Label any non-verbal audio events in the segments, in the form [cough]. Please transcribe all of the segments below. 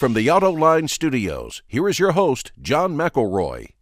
From the Autoline Studios, here is your host, John McElroy.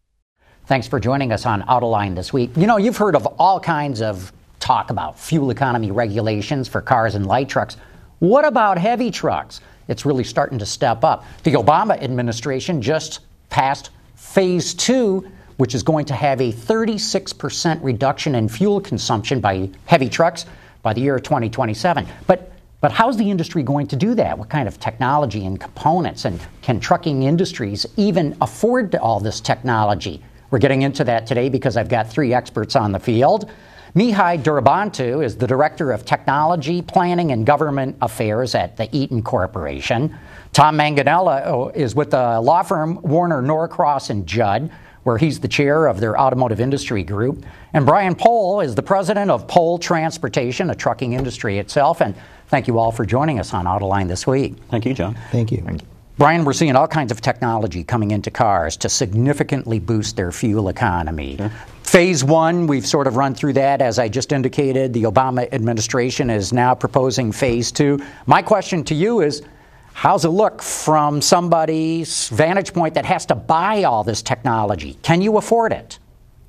Thanks for joining us on Autoline this week. You know, you've heard of all kinds of talk about fuel economy regulations for cars and light trucks. What about heavy trucks? It's really starting to step up. The Obama administration just passed phase two, which is going to have a 36% reduction in fuel consumption by heavy trucks by the year 2027. But but how's the industry going to do that? What kind of technology and components? And can trucking industries even afford all this technology? We're getting into that today because I've got three experts on the field. Mihai Dorobantu is the Director of Technology, Planning, and Government Affairs at the Eaton Corporation. Tom Manganella oh, is with the law firm Warner Norcross and Judd, where he's the chair of their automotive industry group. And Brian Pohl is the president of Pohl Transportation, a trucking industry itself. And thank you all for joining us on Autoline this week. Thank you, John. Thank you. Brian, we're seeing all kinds of technology coming into cars to significantly boost their fuel economy. Sure. Phase one, we've sort of run through that. As I just indicated, the Obama administration is now proposing phase two. My question to you is how's it look from somebody's vantage point that has to buy all this technology? Can you afford it?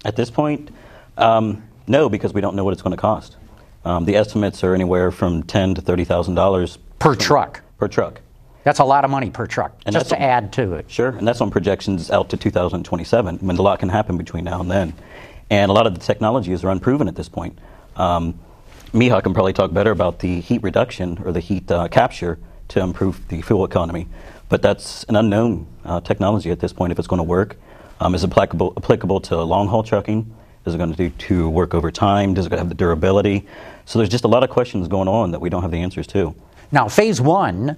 At this point, um, no, because we don't know what it's going to cost. Um, the estimates are anywhere from ten to thirty thousand dollars per truck. Per truck. That's a lot of money per truck, and just to on, add to it. Sure, and that's on projections out to 2027, when a lot can happen between now and then. And a lot of the technologies are unproven at this point. Um, Mihai can probably talk better about the heat reduction or the heat uh, capture to improve the fuel economy, but that's an unknown uh, technology at this point if it's going to work. Um, is applicable, applicable to long haul trucking? Is it going to do to work over time? Does it have the durability? So there's just a lot of questions going on that we don't have the answers to. Now, phase one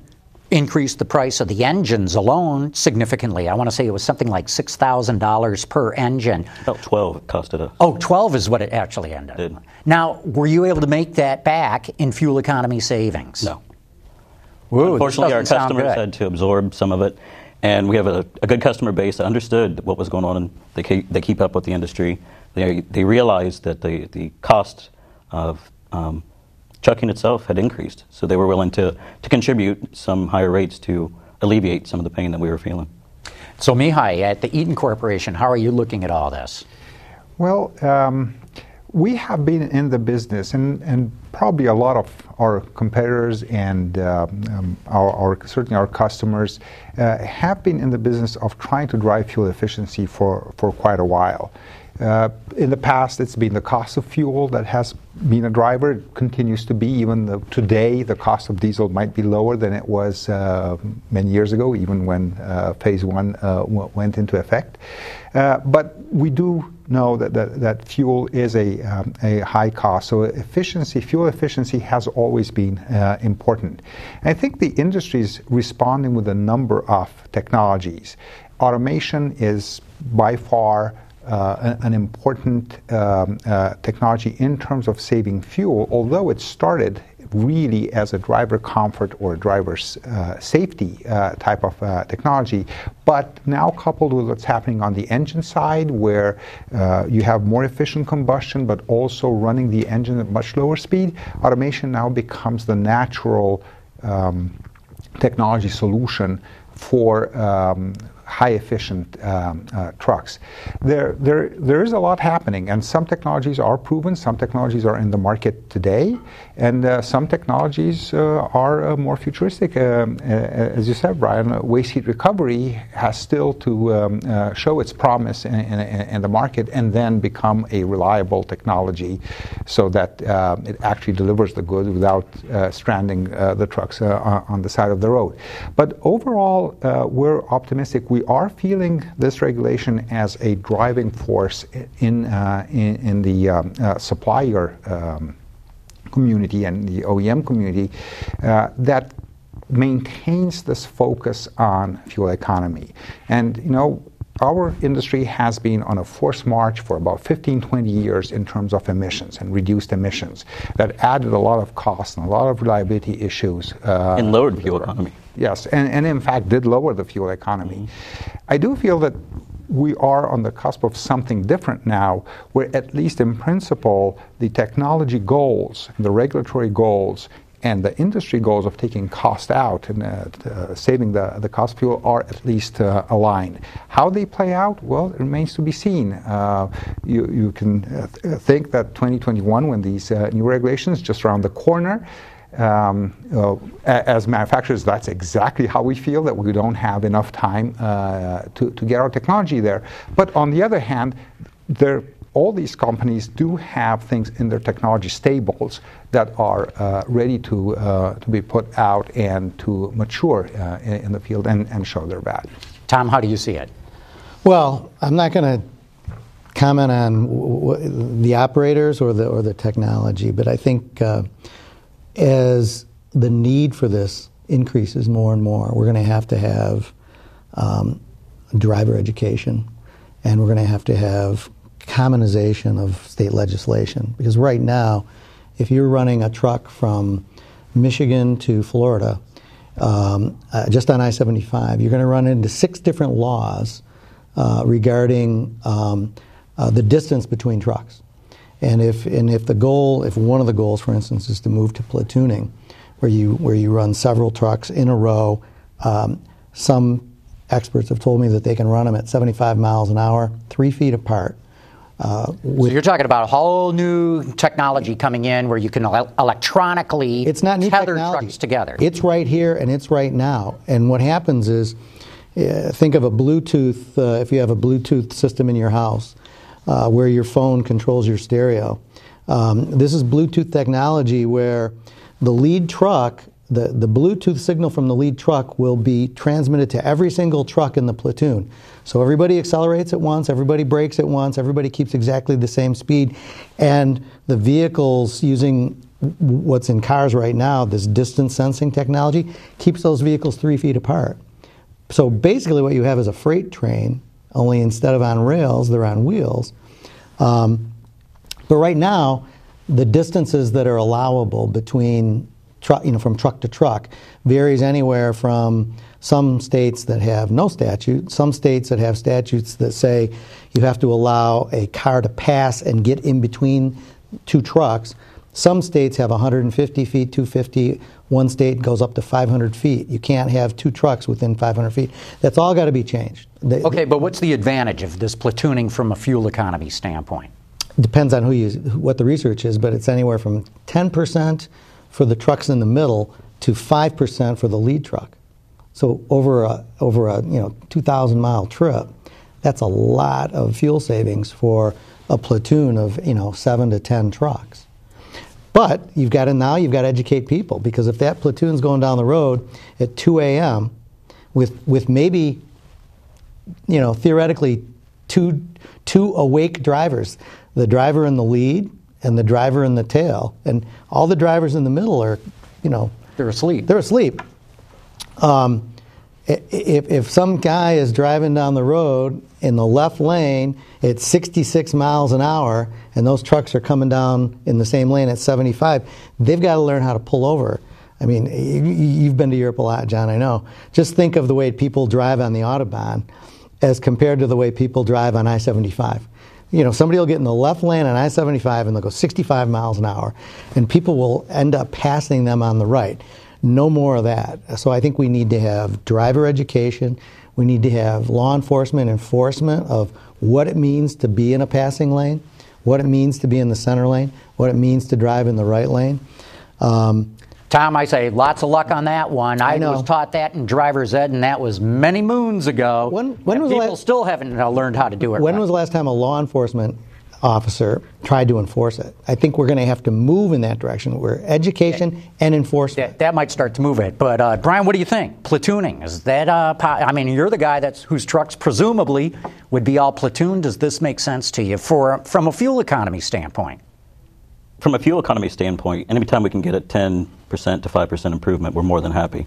increased the price of the engines alone significantly. I want to say it was something like $6,000 per engine. About 12 it costed us. Oh, 12 is what it actually ended. It. Now, were you able to make that back in fuel economy savings? No. Whoa, Unfortunately, our customers had to absorb some of it. And we have a, a, good customer base that understood what was going on, and they keep, they keep up with the industry. They, they realized that the, the cost of um, trucking itself had increased. So they were willing to, to contribute some higher rates to alleviate some of the pain that we were feeling. So, Mihai, at the Eaton Corporation, how are you looking at all this? Well, um, we have been in the business, and, and probably a lot of our competitors and uh, um, our, our, certainly our customers uh, have been in the business of trying to drive fuel efficiency for, for quite a while. Uh, in the past, it's been the cost of fuel that has been a driver. It continues to be. Even the, today, the cost of diesel might be lower than it was uh, many years ago, even when uh, phase one uh, w- went into effect. Uh, but we do know that, that, that fuel is a, um, a high cost. So efficiency, fuel efficiency has always been uh, important. And I think the industry is responding with a number of technologies. Automation is by far uh, an, important um, uh, technology in terms of saving fuel, although it started really as a driver comfort or driver uh, safety uh, type of uh, technology, but now coupled with what's happening on the engine side, where uh, you have more efficient combustion, but also running the engine at much lower speed, automation now becomes the natural um, technology solution for um, high efficient um, uh, trucks. There, there, there is a lot happening, and some technologies are proven, some technologies are in the market today, and uh, some technologies uh, are uh, more futuristic. Um, as you said, Brian, waste heat recovery has still to um, show its promise in, in, in, the market and then become a reliable technology so that it actually delivers the goods without stranding the trucks on the side of the road. But overall, we're optimistic. We are feeling this regulation as a driving force in, uh, in, in, the um, uh, supplier um, community and the OEM community uh, that maintains this focus on fuel economy. And, you know, our industry has been on a forced march for about 15, 20 years in terms of emissions and reduced emissions. That added a lot of costs and a lot of reliability issues. Uh, and lowered fuel economy. Yes, and, and in fact did lower the fuel economy. Mm-hmm. I do feel that we are on the cusp of something different now, where at least in principle, the technology goals, the regulatory goals, and the industry goals of taking cost out and uh, uh, saving the, the cost fuel are at least uh, aligned. How they play out, well, it remains to be seen. Uh, you, you can uh, th- think that 2021, when these new regulations just around the corner, um, uh, as manufacturers, that's exactly how we feel that we don't have enough time uh, to, to get our technology there. But on the other hand, there all these companies do have things in their technology stables that are uh, ready to, uh, to be put out and to mature uh, in, in, the field and, and show their value. Tom, how do you see it? Well, I'm not going to comment on w- w- the operators or the, or the technology, but I think uh, as the need for this increases more and more, we're going to have to have um, driver education and we're going to have to have commonization of state legislation. Because right now, if you're running a truck from Michigan to Florida, um, uh, just on I 75, you're going to run into six different laws uh, regarding um, uh, the distance between trucks. And if, and if the goal, if one of the goals, for instance, is to move to platooning, where you, where you run several trucks in a row, um, some experts have told me that they can run them at 75 miles an hour, three feet apart, uh, so you're talking about a whole new technology coming in where you can ele- electronically it's not new tether technology. trucks together. It's right here and it's right now. And what happens is, uh, think of a Bluetooth. Uh, if you have a Bluetooth system in your house, uh, where your phone controls your stereo, um, this is Bluetooth technology where the lead truck the, the Bluetooth signal from the lead truck will be transmitted to every single truck in the platoon. So everybody accelerates at once, everybody brakes at once, everybody keeps exactly the same speed, and the vehicles using what's in cars right now, this distance sensing technology, keeps those vehicles three feet apart. So basically, what you have is a freight train, only instead of on rails, they're on wheels. Um, but right now, the distances that are allowable between truck, you know, from truck to truck varies anywhere from some states that have no statute, some states that have statutes that say you have to allow a car to pass and get in between two trucks. Some states have 150 feet, 250. One state goes up to 500 feet. You can't have two trucks within 500 feet. That's all got to be changed. okay, but what's the advantage of this platooning from a fuel economy standpoint? Depends on who you, what the research is, but it's anywhere from 10 percent for the trucks in the middle to 5% for the lead truck. So over a, over a you know 2,000 mile trip, that's a lot of fuel savings for a platoon of you know seven to 10 trucks. But you've got to now you've got to educate people because if that platoon's going down the road at 2 a.m. with with maybe you know theoretically two two awake drivers, the driver in the lead and the driver in the tail, and all the drivers in the middle are, you know, they're asleep. They're asleep. Um, if, if some guy is driving down the road in the left lane at 66 miles an hour and those trucks are coming down in the same lane at 75, they've got to learn how to pull over. I mean, you've been to Europe a lot, John, I know. Just think of the way people drive on the Autobahn as compared to the way people drive on I 75 you know, somebody will get in the left lane on I-75 and they'll go 65 miles an hour, and people will end up passing them on the right. No more of that. So I think we need to have driver education. We need to have law enforcement enforcement of what it means to be in a passing lane, what it means to be in the center lane, what it means to drive in the right lane. Um, Tom, I say lots of luck on that one. I, I was taught that in driver's ed, and that was many moons ago. When, when was people last, still haven't learned how to do it. When right. was the last time a law enforcement officer tried to enforce it? I think we're going to have to move in that direction, where education yeah. and enforcement. That, that, might start to move it. But uh, Brian, what do you think? Platooning is that? Uh, I mean, you're the guy that's whose trucks presumably would be all platoon. Does this make sense to you for from a fuel economy standpoint? From a fuel economy standpoint, anytime we can get a 10% to 5% improvement, we're more than happy.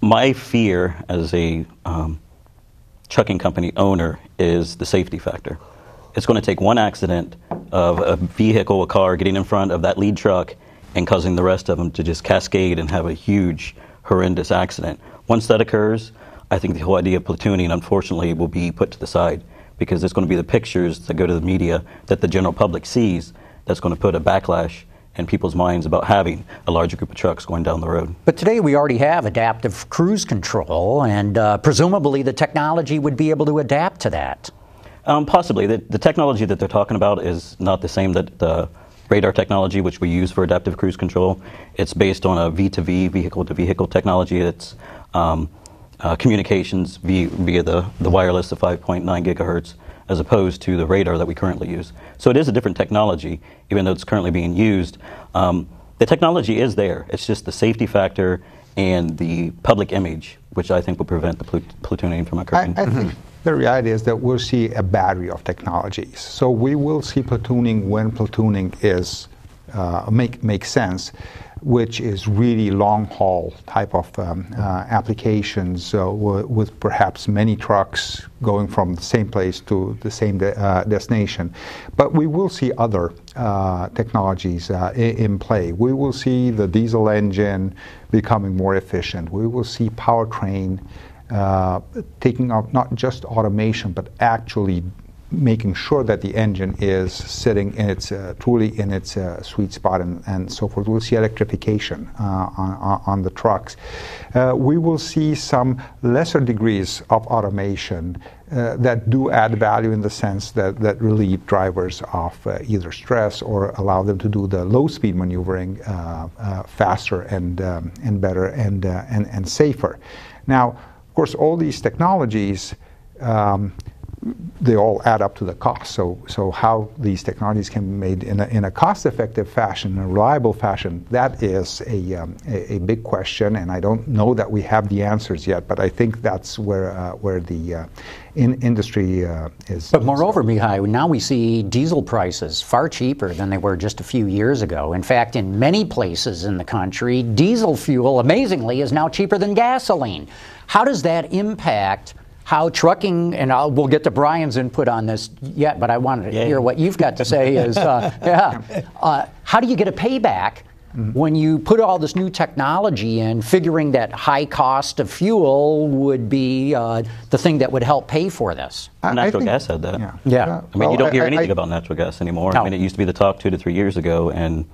My fear as a um, trucking company owner is the safety factor. It's going to take one accident of a vehicle, a car getting in front of that lead truck and causing the rest of them to just cascade and have a huge, horrendous accident. Once that occurs, I think the whole idea of platooning, unfortunately, will be put to the side because there's going to be the pictures that go to the media that the general public sees that's going to put a backlash in people's minds about having a larger group of trucks going down the road. But today we already have adaptive cruise control, and uh, presumably the technology would be able to adapt to that. Um, possibly. The, the, technology that they're talking about is not the same that the radar technology, which we use for adaptive cruise control. It's based on a V2V, vehicle to vehicle technology. It's um, uh, communications via, via, the, the wireless of 5.9 gigahertz as opposed to the radar that we currently use. So it is a different technology, even though it's currently being used. Um, the technology is there. It's just the safety factor and the public image, which I think will prevent the plut- platooning from occurring. I, I think the reality is that we'll see a battery of technologies. So we will see platooning when platooning is uh, make makes sense which is really long haul type of um, uh, applications uh, with perhaps many trucks going from the same place to the same de- uh, destination. But we will see other uh, technologies uh, in, in play. We will see the diesel engine becoming more efficient. We will see powertrain. Uh, taking up not just automation but actually making sure that the engine is sitting in its uh, truly in its uh, sweet spot and, and so forth. We'll see electrification uh, on, on, the trucks. Uh, we will see some lesser degrees of automation uh, that do add value in the sense that, that relieve drivers of uh, either stress or allow them to do the low speed maneuvering faster and, um, and better and, and, and safer. Now, of course, all these technologies. Um, they all add up to the cost. So, so how these technologies can be made in a, in a cost-effective fashion, in a reliable fashion, that is a, um, a, a, big question, and I don't know that we have the answers yet. But I think that's where uh, where the uh, in industry uh, is. But moreover, Mihai, now we see diesel prices far cheaper than they were just a few years ago. In fact, in many places in the country, diesel fuel, amazingly, is now cheaper than gasoline. How does that impact? How trucking, and I'll, we'll get to Brian's input on this yet, but I wanted to yeah. hear what you've got to say. [laughs] Is uh, yeah, uh, how do you get a payback? Mm-hmm. When you put all this new technology in, figuring that high cost of fuel would be uh, the thing that would help pay for this. I, natural I think, gas had that. Yeah. yeah. I mean, well, you don't hear anything about natural gas anymore. No. I mean, it used to be the talk two to three years ago, and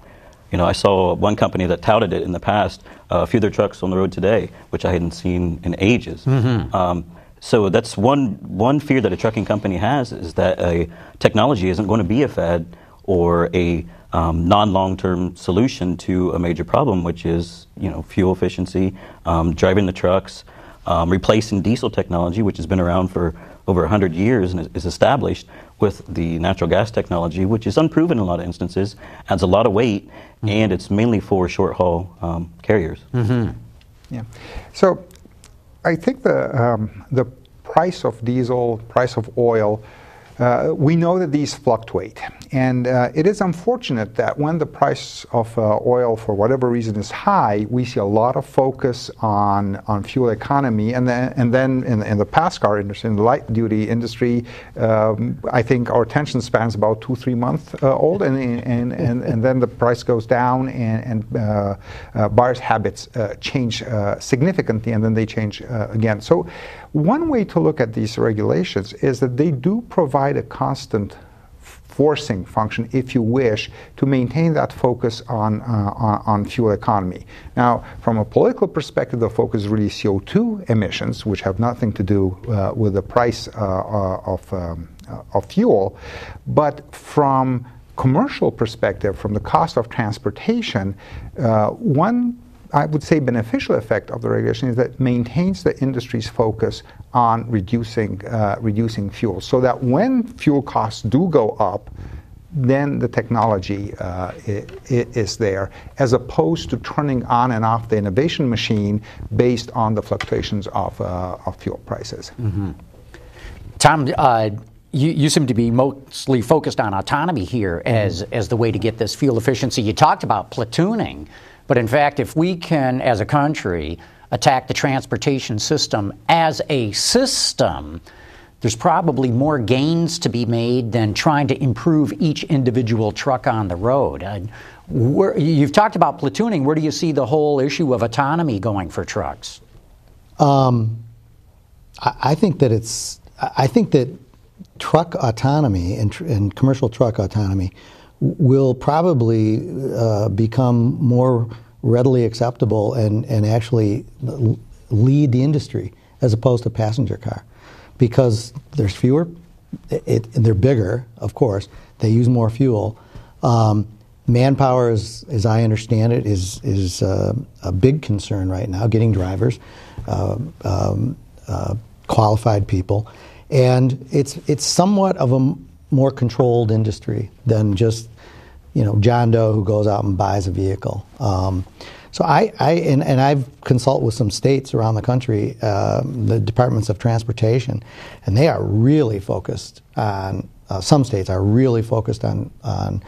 you know, I saw one company that touted it in the past. Uh, a few of their trucks on the road today, which I hadn't seen in ages. Mm-hmm. Um, so that's one one fear that a trucking company has is that a technology isn't going to be a fad or a um, non-long-term solution to a major problem, which is you know fuel efficiency, um, driving the trucks, um, replacing diesel technology, which has been around for over 100 years and is established with the natural gas technology, which is unproven in a lot of instances, adds a lot of weight, mm-hmm. and it's mainly for short-haul um, carriers. Mm-hmm. Yeah. So I think the, um, the price of diesel, price of oil, uh, we know that these fluctuate. And uh, it is unfortunate that when the price of uh, oil, for whatever reason, is high, we see a lot of focus on, on fuel economy. And then, and then in, in the pass car industry, in the light duty industry, um, I think our attention spans about two, three months uh, old. And, and, and, and then the price goes down, and, and uh, uh, buyers' habits change significantly, and then they change again. So, one way to look at these regulations is that they do provide a constant forcing function, if you wish, to maintain that focus on, uh, on, fuel economy. Now, from a political perspective, the focus is really CO2 emissions, which have nothing to do uh, with the price uh, uh of, um, uh, of fuel. But from commercial perspective, from the cost of transportation, uh, one I would say beneficial effect of the regulation is that it maintains the industry's focus on reducing uh, reducing fuel, so that when fuel costs do go up, then the technology uh, is there, as opposed to turning on and off the innovation machine based on the fluctuations of, uh, of fuel prices. Mm-hmm. Tom, uh, you, you, seem to be mostly focused on autonomy here as, mm-hmm. as the way to get this fuel efficiency. You talked about platooning. But in fact, if we can, as a country, attack the transportation system as a system, there's probably more gains to be made than trying to improve each individual truck on the road. Uh, where, you've talked about platooning. Where do you see the whole issue of autonomy going for trucks? Um, I, I, think that it's. I think that truck autonomy and, tr- and commercial truck autonomy will probably uh, become more readily acceptable and, and actually lead the industry as opposed to passenger car because there's fewer, it, they're bigger, of course, they use more fuel. Um, manpower, is, as I understand it, is, is uh, a big concern right now, getting drivers, uh, um, uh, qualified people. And it's, it's somewhat of a more controlled industry than just you know John Doe who goes out and buys a vehicle. Um, so I, I and, and, I've consulted with some states around the country, uh, the departments of transportation, and they are really focused on. Uh, some states are really focused on on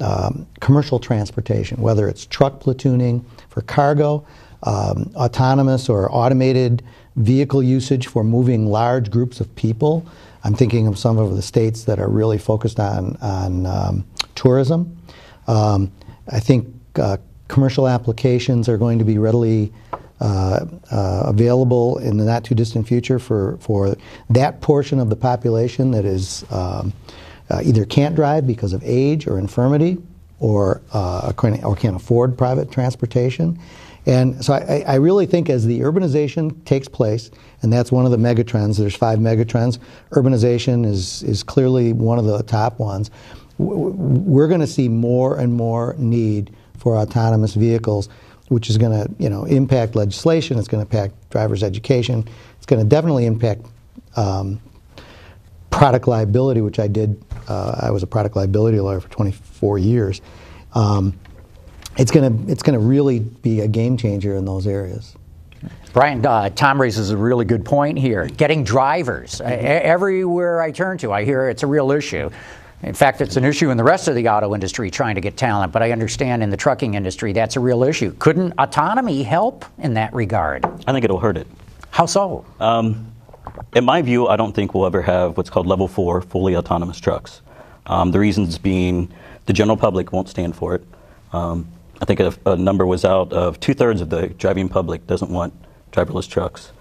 um, commercial transportation, whether it's truck platooning for cargo, um, autonomous or automated vehicle usage for moving large groups of people. I'm thinking of some of the states that are really focused on on um, tourism. Um, I think uh, commercial applications are going to be readily uh, uh, available in the not too distant future for, for that portion of the population that is um, uh, either can't drive because of age or infirmity or, uh, or can't afford private transportation. And so I, I, really think as the urbanization takes place, and that's one of the megatrends, there's five megatrends, urbanization is, is clearly one of the top ones we're going to see more and more need for autonomous vehicles, which is going to you know impact legislation. It's going to impact drivers' education. It's going to definitely impact um, product liability, which I did. Uh, I was a product liability lawyer for 24 years. Um, it's going to it's going to really be a game changer in those areas. Brian, uh, Tom raises a really good point here. Getting drivers. Uh, everywhere I turn to, I hear it's a real issue. In fact, it's an issue in the rest of the auto industry trying to get talent, but I understand in the trucking industry that's a real issue. Couldn't autonomy help in that regard? I think it'll hurt it. How so? Um, in my view, I don't think we'll ever have what's called level four fully autonomous trucks. Um, the reasons being the general public won't stand for it. Um, I think a, a, number was out of two thirds of the driving public doesn't want driverless trucks.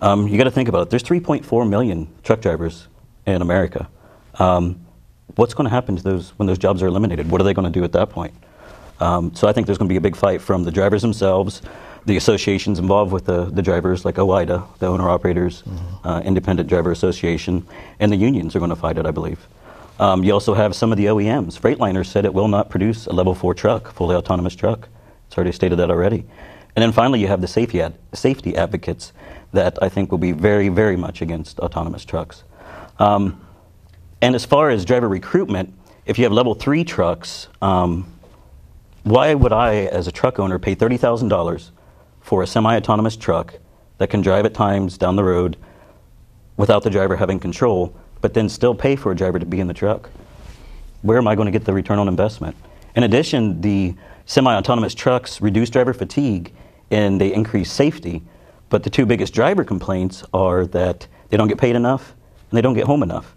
Um, you got to think about it. There's 3.4 million truck drivers in America. Um, what's going to happen to those when those jobs are eliminated? What are they going to do at that point? Um, so I think there's going to be a big fight from the drivers themselves, the associations involved with the, the drivers, like OIDA, the Owner Operators mm-hmm. uh, Independent Driver Association, and the unions are going to fight it, I believe. Um, you also have some of the OEMs. Freightliner said it will not produce a level four truck, fully autonomous truck. It's already stated that already. And then finally, you have the safety, ad- safety advocates that I think will be very, very much against autonomous trucks. Um, and as far as driver recruitment, if you have level three trucks, um, why would I, as a truck owner, pay $30,000 for a semi autonomous truck that can drive at times down the road without the driver having control, but then still pay for a driver to be in the truck? Where am I going to get the return on investment? In addition, the semi autonomous trucks reduce driver fatigue and they increase safety, but the two biggest driver complaints are that they don't get paid enough and they don't get home enough.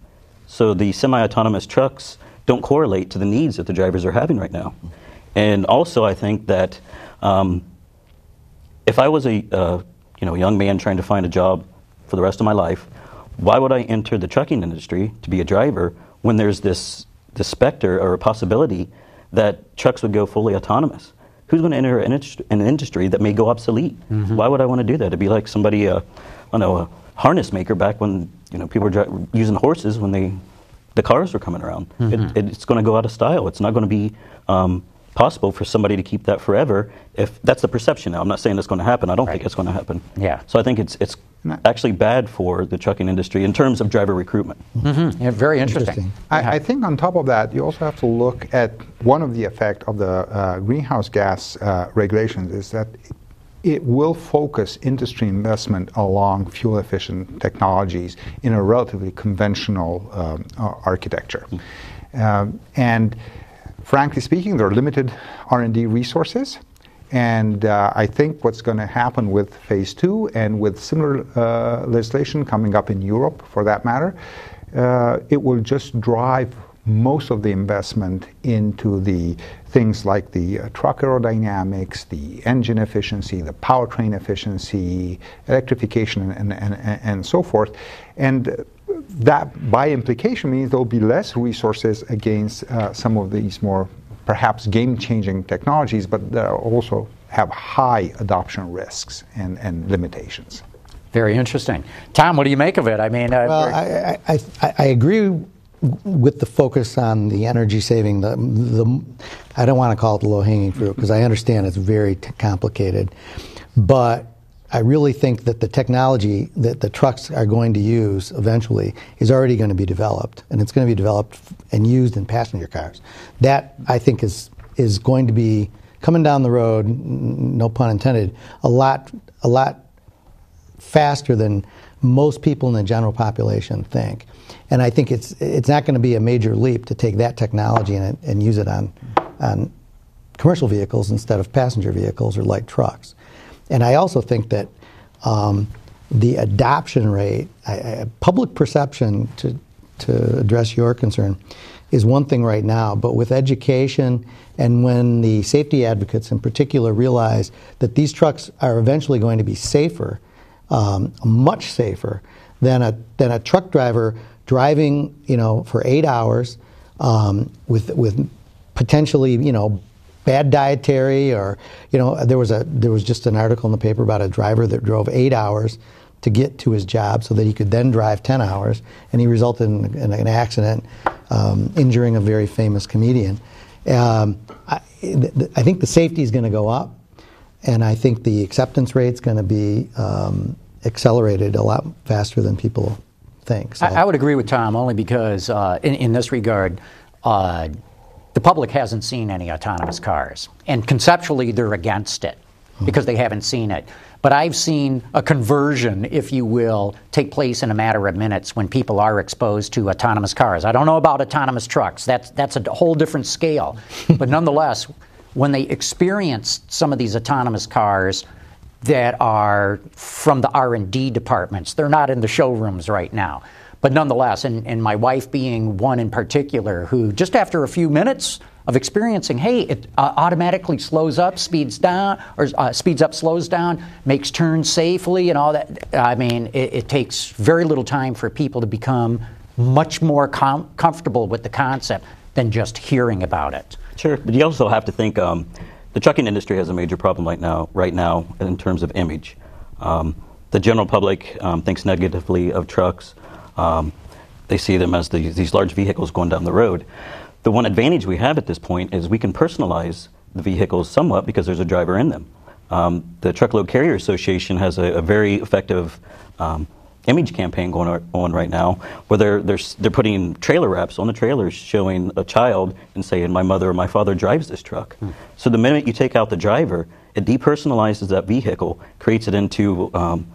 So the semi-autonomous trucks don't correlate to the needs that the drivers are having right now. And also, I think that um, if I was a uh, you know young man trying to find a job for the rest of my life, why would I enter the trucking industry to be a driver when there's this this specter or a possibility that trucks would go fully autonomous? Who's going to enter an, an industry that may go obsolete? Mm-hmm. Why would I want to do that? To be like somebody, uh, I don't know, a harness maker back when you know, people were dri- using horses when they, the cars were coming around. Mm-hmm. It, it's going to go out of style. It's not going to be um, possible for somebody to keep that forever. If that's the perception now, I'm not saying it's going to happen. I don't right. think it's going to happen. Yeah. So I think it's it's actually bad for the trucking industry in terms of driver recruitment. Mm-hmm. Yeah, very interesting. interesting. I, I, think on top of that, you also have to look at one of the effect of the uh, greenhouse gas uh, regulations is that it will focus industry investment along fuel efficient technologies in a relatively conventional um, architecture. Um, and frankly speaking, there are limited R&D resources. And uh, I think what's going to happen with phase two and with similar uh, legislation coming up in Europe, for that matter, uh, it will just drive most of the investment into the things like the uh, truck aerodynamics, the engine efficiency, the powertrain efficiency, electrification, and, and, and, and so forth. And that, by implication, means there will be less resources against uh, some of these more perhaps game-changing technologies, but that also have high adoption risks and, and limitations. Very interesting. Tom, what do you make of it? I mean, uh, Well, I, I, I, I agree with the focus on the energy saving. The, the I don't want to call it the low hanging fruit because I understand it's very t- complicated, but I really think that the technology that the trucks are going to use eventually is already going to be developed, and it's going to be developed and used in passenger cars. That I think is is going to be coming down the road, no pun intended, a lot a lot faster than most people in the general population think. And I think it's it's not going to be a major leap to take that technology and, and use it on on commercial vehicles instead of passenger vehicles or light trucks. And I also think that um, the adoption rate, I, I, public perception, to to address your concern, is one thing right now. But with education and when the safety advocates in particular realize that these trucks are eventually going to be safer, um, much safer than a than a truck driver driving, you know, for eight hours um, with with potentially, you know, bad dietary or, you know, there was a there was just an article in the paper about a driver that drove eight hours to get to his job so that he could then drive 10 hours, and he resulted in, in an accident, um, injuring a very famous comedian. Um, I, I think the safety is going to go up, and I think the acceptance rate is going to be um, accelerated a lot faster than people think. So. I, I, would agree with Tom only because, uh, in, in, this regard, uh, the public hasn't seen any autonomous cars, and conceptually they're against it because they haven't seen it. But I've seen a conversion, if you will, take place in a matter of minutes when people are exposed to autonomous cars. I don't know about autonomous trucks. That's that's a whole different scale. [laughs] but nonetheless, when they experience some of these autonomous cars that are from the R&D departments, they're not in the showrooms right now. But nonetheless, and, and my wife being one in particular who just after a few minutes of experiencing, hey, it uh, automatically slows up, speeds down, or uh, speeds up, slows down, makes turns safely, and all that. I mean, it, it takes very little time for people to become much more com- comfortable with the concept than just hearing about it. Sure, but you also have to think um, the trucking industry has a major problem right now. Right now, in terms of image, um, the general public um, thinks negatively of trucks. Um, they see them as the, these large vehicles going down the road. The one advantage we have at this point is we can personalize the vehicles somewhat because there's a driver in them. Um, the Truckload Carrier Association has a, a very effective um, image campaign going on right now where they're, they're, they're putting trailer wraps on the trailers showing a child and saying, My mother or my father drives this truck. Hmm. So the minute you take out the driver, it depersonalizes that vehicle, creates it into um,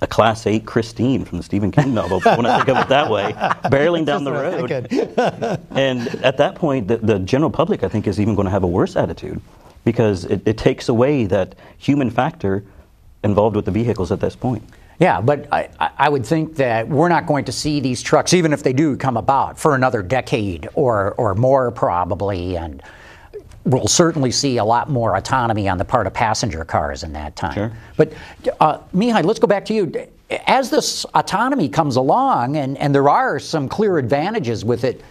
a Class 8 Christine from the Stephen King novel, when I think of it that way, [laughs] barreling down the road. [laughs] and at that point, the, the, general public, I think, is even going to have a worse attitude because it, it takes away that human factor involved with the vehicles at this point. Yeah, but I, I, would think that we're not going to see these trucks, even if they do come about, for another decade or, or more, probably. And we'll certainly see a lot more autonomy on the part of passenger cars in that time. Sure. But, uh, Mihai, let's go back to you. As this autonomy comes along, and, and there are some clear advantages with it,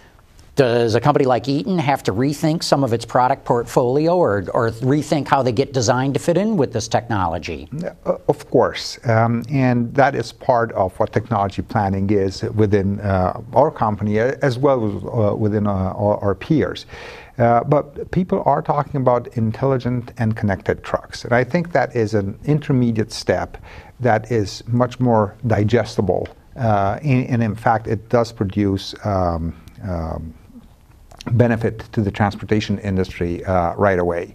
does a company like Eaton have to rethink some of its product portfolio or, or rethink how they get designed to fit in with this technology? Uh, of course. Um, and that is part of what technology planning is within uh, our company as well as uh, within uh, our, our peers. Uh, but people are talking about intelligent and connected trucks. And I think that is an intermediate step that is much more digestible. Uh, and, and, in fact, it does produce um, um, benefit to the transportation industry uh, right away.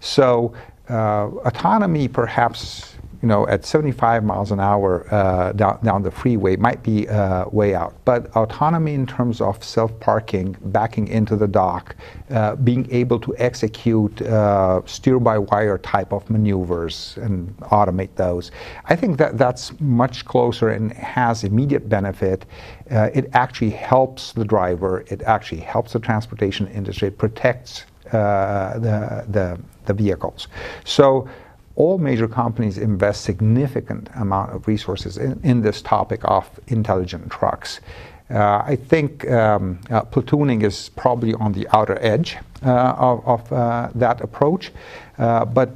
So, uh, autonomy perhaps you know, at 75 miles an hour uh, down, down the freeway might be uh, way out. But autonomy in terms of self parking, backing into the dock, uh, being able to execute uh, steer by wire type of maneuvers and automate those, I think that that's much closer and has immediate benefit. Uh, it actually helps the driver, it actually helps the transportation industry, it protects uh, the, the, the vehicles. So all major companies invest significant amount of resources in, in this topic of intelligent trucks. Uh, I think um, uh, platooning is probably on the outer edge uh, of, of uh, that approach. Uh, but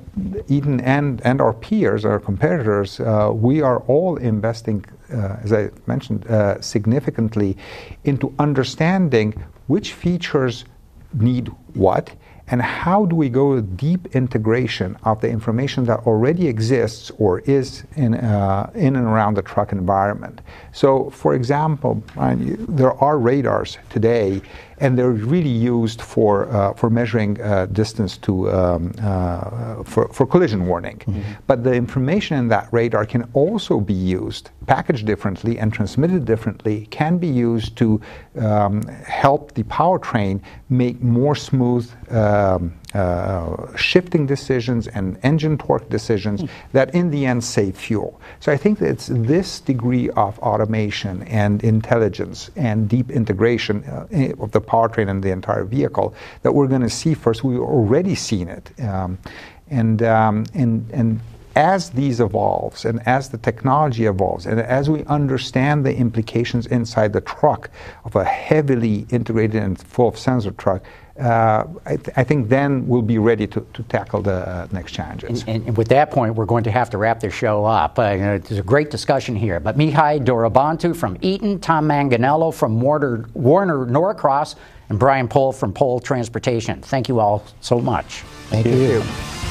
Eaton and, and our peers, our competitors, uh, we are all investing, as I mentioned, significantly into understanding which features need what and how do we go to deep integration of the information that already exists or is in, uh, in and around the truck environment. So, for example, uh, there are radars today and they're really used for, uh, for measuring uh, distance to, um, uh, for, for collision warning. Mm-hmm. But the information in that radar can also be used, packaged differently and transmitted differently, can be used to um, help the powertrain make more smooth um, uh, shifting decisions and engine torque decisions mm. that in the end save fuel. So I think it's this degree of automation and intelligence and deep integration uh, of the powertrain and the entire vehicle that we're going to see first. We've already seen it. Um, and, um, and, and as these evolves and as the technology evolves and as we understand the implications inside the truck of a heavily integrated and full of sensor truck, uh, I, th- I, think then we'll be ready to, to tackle the uh, next challenges. And, and, with that point, we're going to have to wrap the show up. Uh, it's a great discussion here. But Mihai Dorobantu from Eaton, Tom Manganello from Warner, Warner Norcross, and Brian Pohl from Pohl Transportation. Thank you all so much. Thank, Thank you. you.